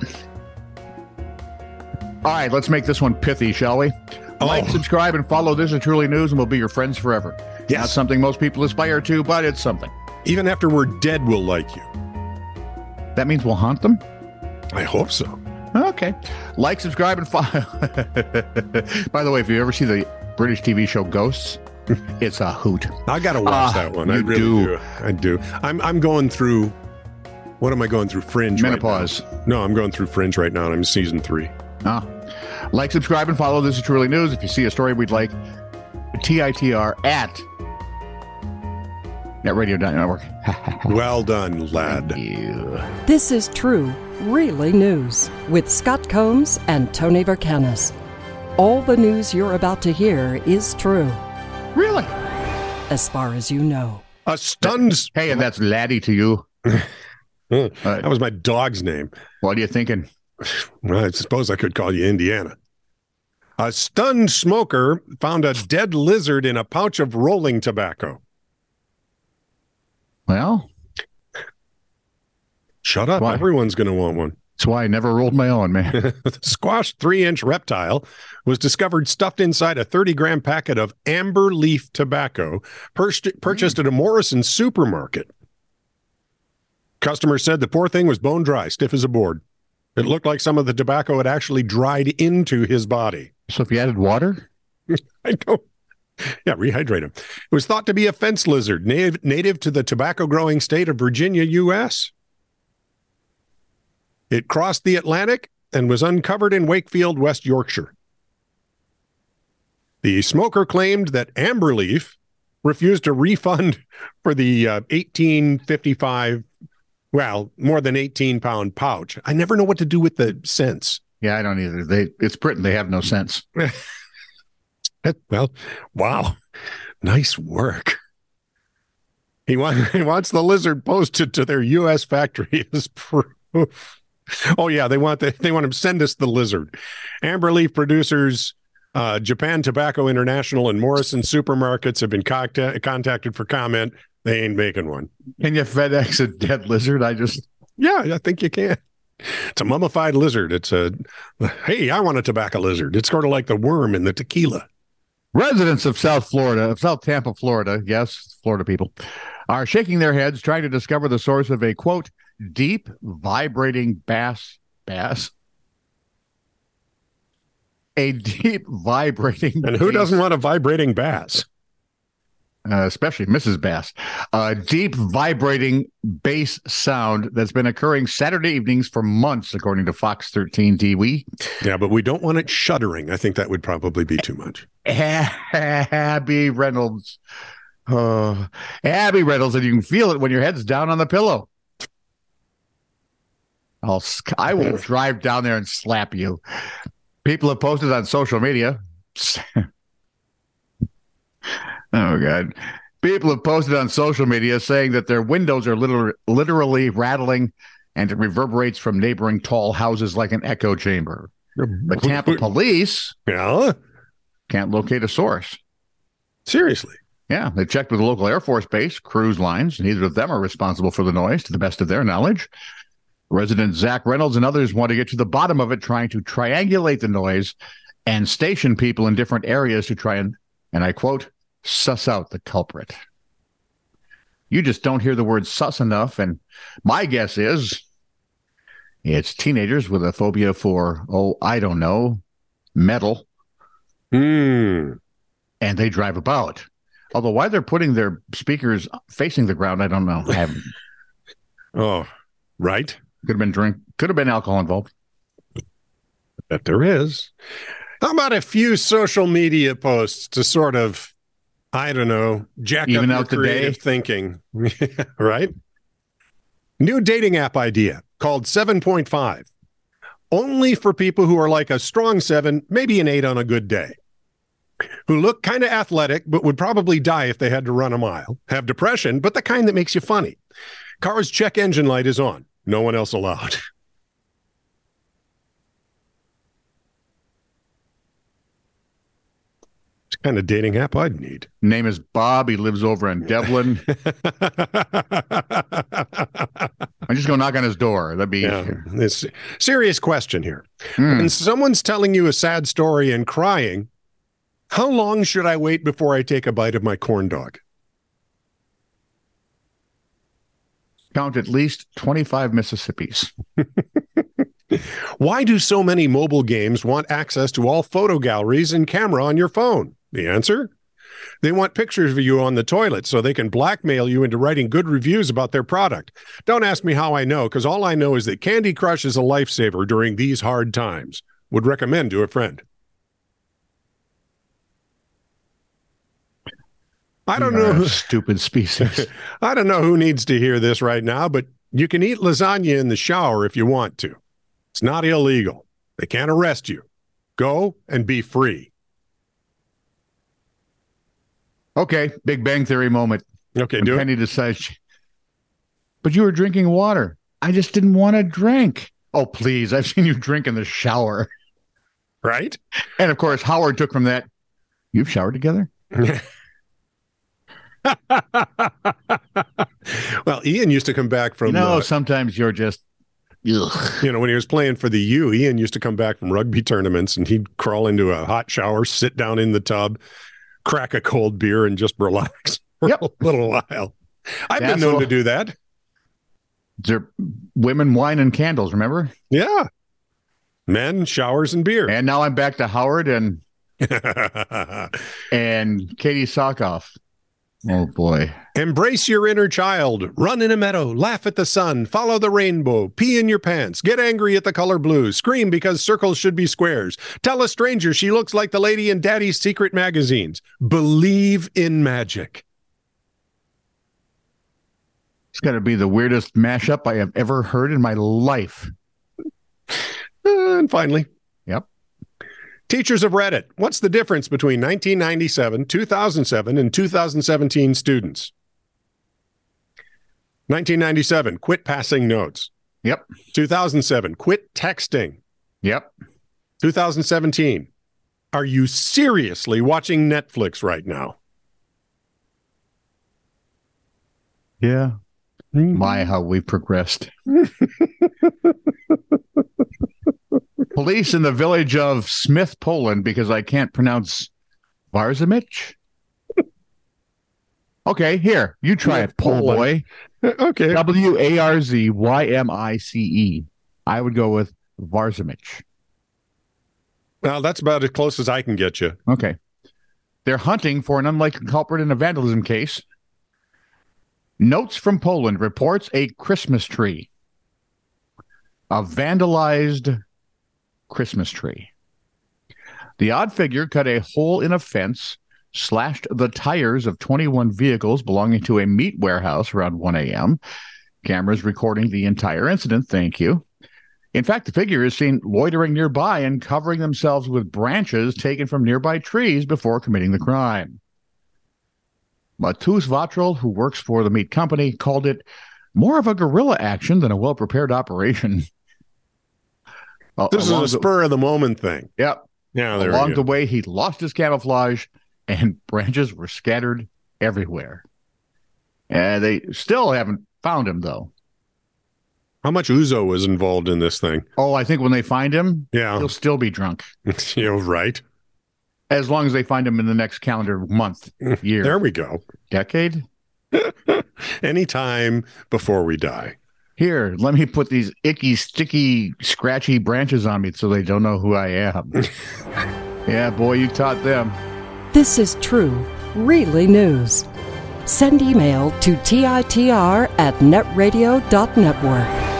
right. All right, let's make this one pithy, shall we? Oh. Like, subscribe, and follow This is Truly News, and we'll be your friends forever. Yes. Not something most people aspire to, but it's something. Even after we're dead, we'll like you. That means we'll haunt them? I hope so. Okay. Like, subscribe, and follow. By the way, if you ever see the British TV show Ghosts, it's a hoot. I got to watch Ah, that one. I really do. do. I do. I'm I'm going through. What am I going through? Fringe. right Menopause. now. no, I'm going through Fringe right now. and I'm in season three. Ah. Like, subscribe, and follow This is Truly News. If you see a story we'd like, TITR at netradio.network. Well done, lad. Thank you. This is True, Really News with Scott Combs and Tony Vercanis. All the news you're about to hear is true, Really? as far as you know. A stunned. Hey, and that's Laddie to you. That was my dog's name. What are you thinking? Well, I suppose I could call you Indiana. A stunned smoker found a dead lizard in a pouch of rolling tobacco. Well, Shut up. Why? Everyone's going to want one. that's why I never rolled my own, man. the squashed three inch reptile was discovered stuffed inside a 30 gram packet of amber leaf tobacco pur- purchased mm. at a Morrison supermarket. Customers said the poor thing was bone dry, stiff as a board. It looked like some of the tobacco had actually dried into his body. so if you added water, I don't. Yeah, rehydrate him. It was thought to be a fence lizard, native, native to the tobacco growing state of Virginia, U.S. It crossed the Atlantic and was uncovered in Wakefield, West Yorkshire. The smoker claimed that Amberleaf refused to refund for the uh, 1855, well, more than 18 pound pouch. I never know what to do with the cents. yeah, I don't either. They it's Britain. They have no sense. Well, wow. Nice work. He, want, he wants the lizard posted to their U.S. factory as proof. Oh yeah, they want the, they want to send us the lizard. Amber leaf producers, uh, Japan Tobacco International, and Morrison supermarkets have been contact, contacted for comment. They ain't making one. Can you FedEx a dead lizard? I just Yeah, I think you can. It's a mummified lizard. It's a hey, I want a tobacco lizard. It's sort of like the worm in the tequila. Residents of South Florida, of South Tampa, Florida, yes, Florida people, are shaking their heads trying to discover the source of a quote deep vibrating bass bass. A deep vibrating And who bass- doesn't want a vibrating bass? Uh, especially Mrs. Bass, a deep vibrating bass sound that's been occurring Saturday evenings for months, according to Fox 13 TV. Yeah, but we don't want it shuddering. I think that would probably be too much. Abby Reynolds. Oh, Abby Reynolds, and you can feel it when your head's down on the pillow. I'll, I will drive down there and slap you. People have posted on social media. oh, God. People have posted on social media saying that their windows are liter- literally rattling and it reverberates from neighboring tall houses like an echo chamber. The Tampa police Yeah, can't locate a source. seriously. Yeah, they checked with the local Air Force base, cruise lines. Neither of them are responsible for the noise, to the best of their knowledge. Resident Zach Reynolds and others want to get to the bottom of it, trying to triangulate the noise and station people in different areas to try and, and I quote, suss out the culprit. You just don't hear the word sus enough. And my guess is it's teenagers with a phobia for, oh, I don't know, metal Hmm. and they drive about. Although why they're putting their speakers facing the ground, I don't know. I Oh, right. could have been drink, could have been alcohol involved. Bet there is. How about a few social media posts to sort of, I don't know, jack Even up out your the day? creative thinking, right? New dating app idea called 7.5. Only for people who are like a strong seven, maybe an eight on a good day. Who look kind of athletic, but would probably die if they had to run a mile. Have depression, but the kind that makes you funny. Car's check engine light is on. No one else allowed. kind of dating app I'd need. Name is Bob. He lives over in Devlin. I'm just going to knock on his door. That'd be yeah, this serious question here. Hmm. When someone's telling you a sad story and crying, how long should I wait before I take a bite of my corn dog? count at least 25 Mississippis. Why do so many mobile games want access to all photo galleries and camera on your phone? The answer? They want pictures of you on the toilet so they can blackmail you into writing good reviews about their product. Don't ask me how I know, because all I know is that Candy Crush is a lifesaver during these hard times. Would recommend to a friend. I don't know. Who, Stupid species. I don't know who needs to hear this right now, but you can eat lasagna in the shower if you want to. It's not illegal. They can't arrest you. Go and be free. Okay, Big Bang Theory moment. Okay, do it. Penny decides, she- but you were drinking water. I just didn't want to drink. Oh, please. I've seen you drink in the shower. Right? And of course, Howard took from that, you've showered together? well, Ian used to come back from you know, uh, sometimes you're just, ugh. you know, when he was playing for the U, Ian used to come back from rugby tournaments and he'd crawl into a hot shower, sit down in the tub, crack a cold beer, and just relax for Yep. a little while. I've That's been known to do that. They're women, wine, and candles, remember? Yeah. Men, showers, and beer. And now I'm back to Howard and and Katee Sackhoff. Oh boy. Embrace your inner child. Run in a meadow. Laugh at the sun. Follow the rainbow. Pee in your pants. Get angry at the color blue. Scream because circles should be squares. Tell a stranger she looks like the lady in Daddy's secret magazines. Believe in magic. It's got to be the weirdest mashup I have ever heard in my life. And finally, Yep. Teachers of Reddit. What's the difference between 1997, 2007, and 2017 students? 1997, quit passing notes. Yep. 2007, quit texting. Yep. 2017. Are you seriously watching Netflix right now? Yeah. Mm-hmm. My, how we've progressed. Police in the village of Smith, Poland, because I can't pronounce Varzimich. Okay, here, you try Yeah, it, pole boy. Okay. W A R Z Y M I C E. I would go with Varzimich. Well, that's about as close as I can get you. Okay. They're hunting for an unlikely culprit in a vandalism case. Notes from Poland reports a Christmas tree. A vandalized Christmas tree. The odd figure cut a hole in a fence, slashed the tires of 21 vehicles belonging to a meat warehouse around 1 a.m. Cameras recording the entire incident. Thank you. In fact, the figure is seen loitering nearby and covering themselves with branches taken from nearby trees before committing the crime. Matus Vatrol, who works for the meat company, called it more of a guerrilla action than a well prepared operation. Uh, This is a the- spur of the moment thing. Yep. Yeah, there Along the way, he lost his camouflage and branches were scattered everywhere. And they still haven't found him, though. How much ouzo was involved in this thing? Oh, I think when they find him, Yeah, he'll still be drunk. you're right. As long as they find him in the next calendar month, year, There we go. decade. Anytime before we die. Here, let me put these icky, sticky, scratchy branches on me so they don't know who I am. yeah, boy, you taught them. This is true, really news. Send email to TITR at netradio.network.